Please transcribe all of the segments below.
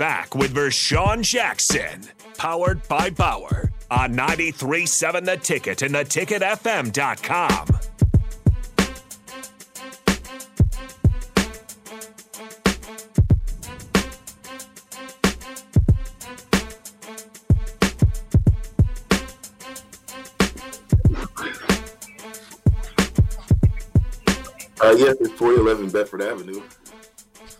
back with Vershawn Jackson, powered by Bauer on 93.7 The Ticket and theticketfm.com. Uh, yes, it's 411 Bedford Avenue.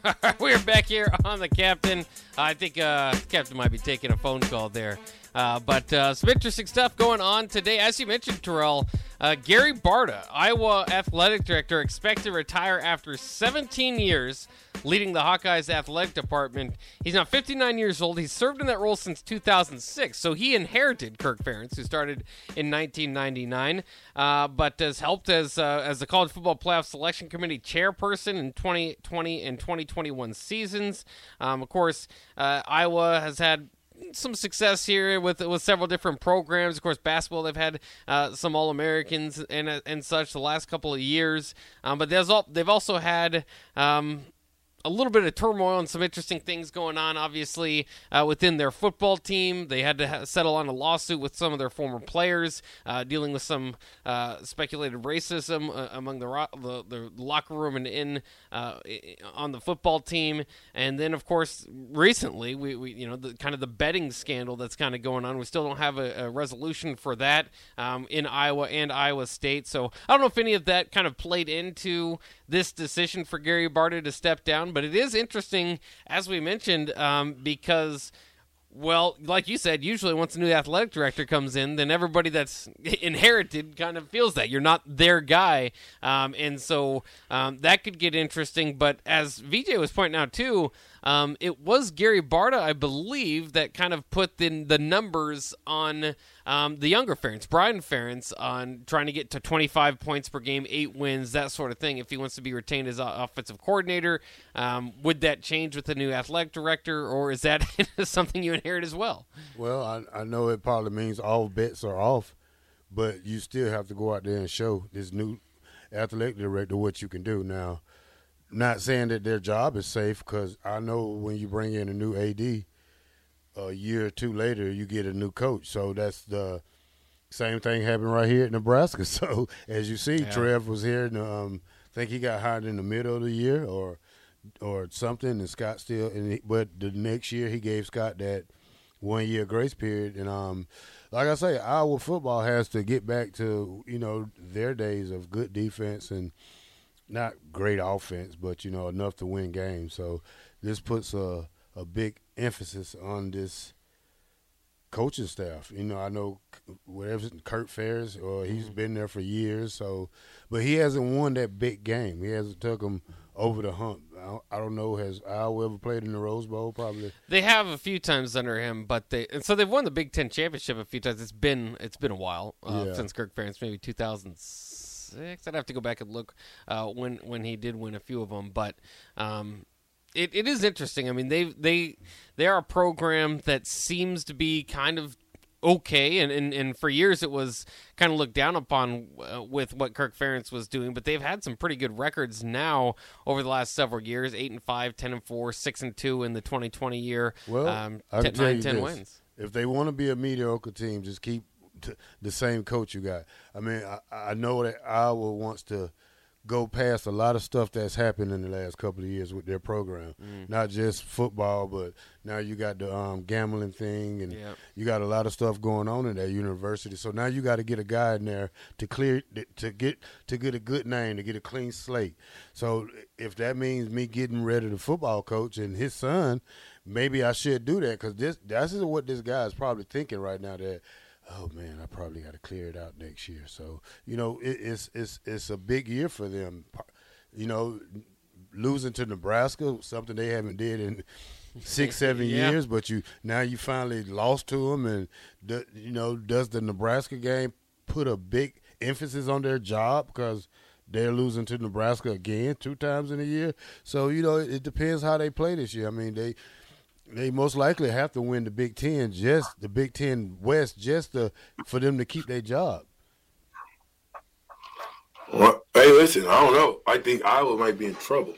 We're back here on the captain. I think uh, captain might be taking a phone call there. Uh, but uh, some interesting stuff going on today. As you mentioned, Terrell, uh, Gary Barta, Iowa athletic director, expect to retire after 17 years leading the Hawkeyes athletic department. He's now 59 years old. He's served in that role since 2006. So he inherited Kirk Ferentz, who started in 1999, uh, but has helped as uh, as the college football playoff selection committee chairperson in 2020 and 2021 seasons. Um, of course, uh, Iowa has had some success here with with several different programs. Of course, basketball they've had uh, some All Americans and and such the last couple of years, um, but there's all, they've also had. Um, a little bit of turmoil and some interesting things going on, obviously, uh, within their football team. They had to ha- settle on a lawsuit with some of their former players, uh, dealing with some uh, speculated racism uh, among the, ro- the, the locker room and in uh, on the football team. And then, of course, recently, we, we you know the kind of the betting scandal that's kind of going on. We still don't have a, a resolution for that um, in Iowa and Iowa State. So I don't know if any of that kind of played into this decision for Gary Barta to step down, but it is interesting, as we mentioned, um, because. Well, like you said, usually once a new athletic director comes in, then everybody that's inherited kind of feels that you're not their guy, um, and so um, that could get interesting. But as VJ was pointing out too, um, it was Gary Barta, I believe, that kind of put the the numbers on um, the younger Ferentz, Brian Ferentz, on trying to get to 25 points per game, eight wins, that sort of thing. If he wants to be retained as offensive coordinator, um, would that change with the new athletic director, or is that something you inherit as well? Well, I, I know it probably means all bets are off, but you still have to go out there and show this new athletic director what you can do now not saying that their job is safe because I know when you bring in a new AD, a year or two later you get a new coach. So that's the same thing happened right here at Nebraska. So as you see, yeah. Trev was here, and um, I think he got hired in the middle of the year or or something, and Scott still. And he, but the next year he gave Scott that one year grace period, and um, like I say, Iowa football has to get back to you know their days of good defense and not great offense, but you know enough to win games. So this puts a a big emphasis on this coaching staff. You know, I know whatever Kirk Ferentz, or he's mm-hmm. been there for years. So, but he hasn't won that big game. He hasn't took them over the hump. I don't know has Iowa ever played in the Rose Bowl? Probably they have a few times under him, but they and so they've won the Big Ten championship a few times. It's been it's been a while uh, yeah. since Kirk Ferentz, maybe 2006 six. I'd have to go back and look uh, when when he did win a few of them, but um, it, it is interesting. I mean, they they they are a program that seems to be kind of okay, and, and, and for years it was kind of looked down upon uh, with what Kirk Ferentz was doing, but they've had some pretty good records now over the last several years: eight and five, 10 and four, six and two in the 2020 year. Well, um, I can 10, nine, 10 wins. If they want to be a mediocre team, just keep the same coach you got. I mean, I, I know that Iowa wants to go past a lot of stuff that's happened in the last couple of years with their program. Mm. Not just football, but now you got the um, gambling thing, and yep. you got a lot of stuff going on in that university. So now you got to get a guy in there to clear to get to get a good name, to get a clean slate. So if that means me getting rid of the football coach and his son, maybe I should do that because this that's what this guy is probably thinking right now that oh man, I probably got to clear it out next year. So you know, it, it's it's it's a big year for them. You know, losing to Nebraska, something they haven't did in six seven yeah. years, but you now you finally lost to them, and the, you know, does the Nebraska game put a big emphasis on their job because they're losing to Nebraska again two times in a year. So you know, it depends how they play this year. I mean, they they most likely have to win the Big Ten, just the Big Ten West, just to, for them to keep their job. Well, hey, listen, I don't know. I think Iowa might be in trouble.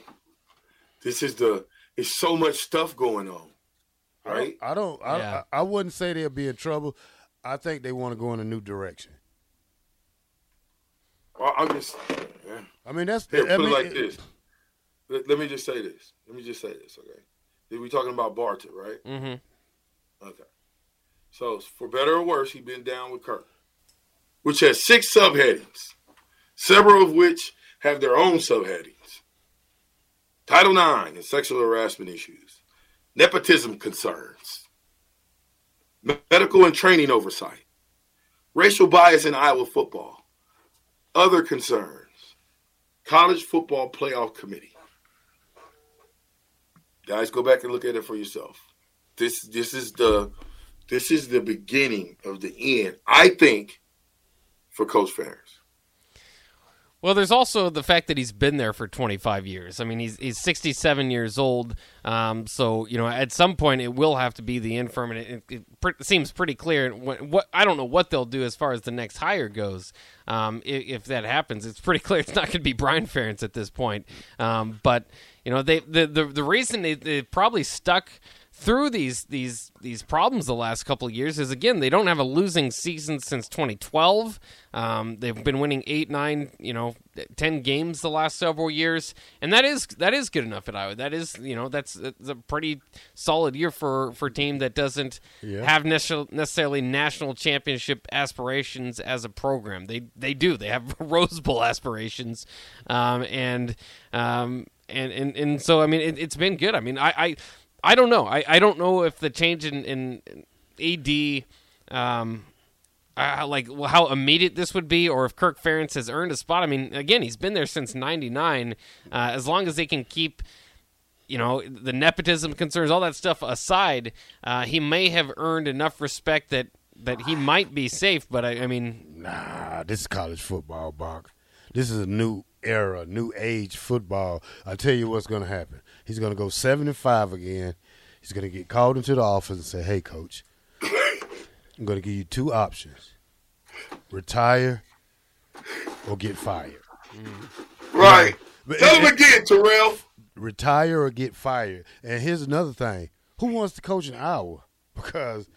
This is the. It's so much stuff going on. right? I don't. I, don't yeah. I, I, wouldn't say they'll be in trouble. I think they want to go in a new direction. Well, I'm just. Yeah. I mean, that's. Here, I put mean, it like it, this. Let, let, me just say this. Let me just say this. Okay, we talking about Barton, right? Mm-hmm. Okay. So for better or worse, he's been down with Kirk, which has six subheadings, several of which have their own subheadings. Title IX and sexual harassment issues, nepotism concerns, medical and training oversight, racial bias in Iowa football, other concerns, college football playoff committee. Guys, go back and look at it for yourself. This this is the this is the beginning of the end. I think for Coach Ferentz. Well, there's also the fact that he's been there for 25 years. I mean, he's he's 67 years old. Um, so you know, at some point, it will have to be the infirm, and it, it, it seems pretty clear. What, what, I don't know what they'll do as far as the next hire goes. Um, if, if, that happens, it's pretty clear it's not going to be Brian Ferentz at this point. Um, but you know, they the the, the reason they, they probably stuck through these these these problems the last couple of years is again they don't have a losing season since 2012. Um, they've been winning eight, nine, you know, ten games the last several years, and that is that is good enough at Iowa. That is you know that's, that's a pretty solid year for for a team that doesn't yeah. have necessarily national championship aspirations as a program. They they do. They have Rose Bowl aspirations, um, and um, and and and so I mean it, has been good. I mean I. I I don't know. I, I don't know if the change in, in AD, um, uh, like how immediate this would be, or if Kirk Ferentz has earned a spot. I mean, again, he's been there since '99. Uh, as long as they can keep, you know, the nepotism concerns, all that stuff aside, uh, he may have earned enough respect that that he might be safe. But I, I mean, nah, this is college football, Bach. This is a new era, new age football. I tell you what's going to happen. He's going to go seven and five again. He's going to get called into the office and say, "Hey, coach, I'm going to give you two options: retire or get fired." Mm. Right. But Tell him again, Terrell. Retire or get fired. And here's another thing: who wants to coach an hour? Because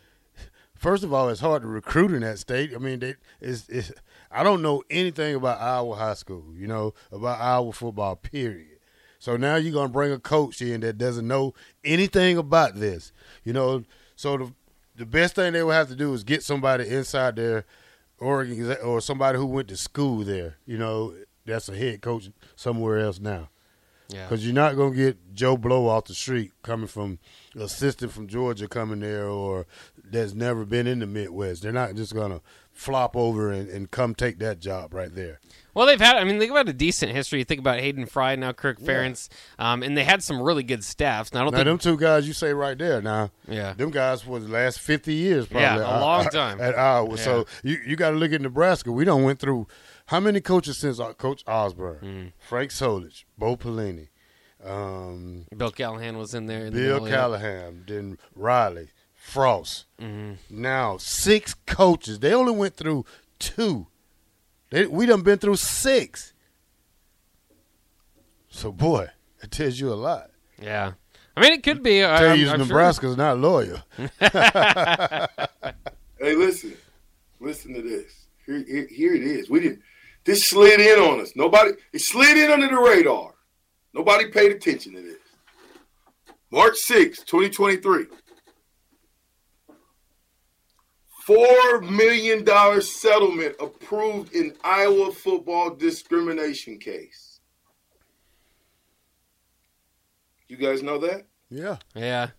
first of all, it's hard to recruit in that state. I mean, it's, it's I don't know anything about Iowa high school, you know, about Iowa football, period. So now you're gonna bring a coach in that doesn't know anything about this, you know. So the the best thing they would have to do is get somebody inside their Oregon or somebody who went to school there, you know, that's a head coach somewhere else now. Yeah. Because you're not gonna get Joe Blow off the street coming from assistant from Georgia coming there or that's never been in the Midwest. They're not just gonna flop over and, and come take that job right there. Well, they've had. I mean, they've had a decent history. You think about Hayden Fry, now Kirk Ferentz, yeah. um, and they had some really good staffs. Now, I don't now, think them two guys you say right there. Now, yeah, them guys for the last fifty years, probably. Yeah, a long time at Iowa. Yeah. So you you got to look at Nebraska. We don't went through how many coaches since uh, Coach Osborne, mm. Frank Solich, Bo Pelini. Um, Bill Callahan was in there. In Bill the Callahan, then Riley, Frost. Mm-hmm. Now six coaches. They only went through two. They, we done been through six. So boy, it tells you a lot. Yeah. I mean, it could be. I, tell you, I'm, Nebraska's sure. not loyal. hey, listen, listen to this. Here, here, here, it is. We didn't. This slid in on us. Nobody. It slid in under the radar. Nobody paid attention to this. March 6, 2023. $4 million settlement approved in Iowa football discrimination case. You guys know that? Yeah. Yeah.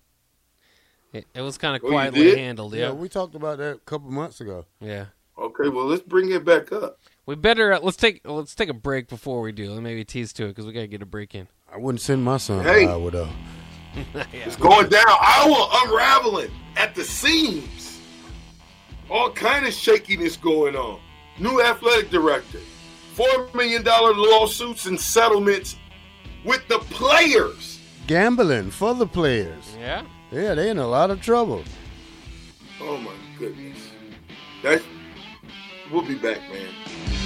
It, it was kind of oh, quietly handled. Yeah. yeah. we talked about that a couple months ago. Yeah. Okay, well let's bring it back up. We better uh, let's take let's take a break before we do. Let maybe tease to it because we gotta get a break in. I wouldn't send my son hey, to Iowa though. yeah. It's going down. Iowa unraveling at the seams. All kind of shakiness going on. New athletic director. Four million dollar lawsuits and settlements with the players. Gambling for the players. Yeah. Yeah, they in a lot of trouble. Oh my goodness. That we'll be back, man.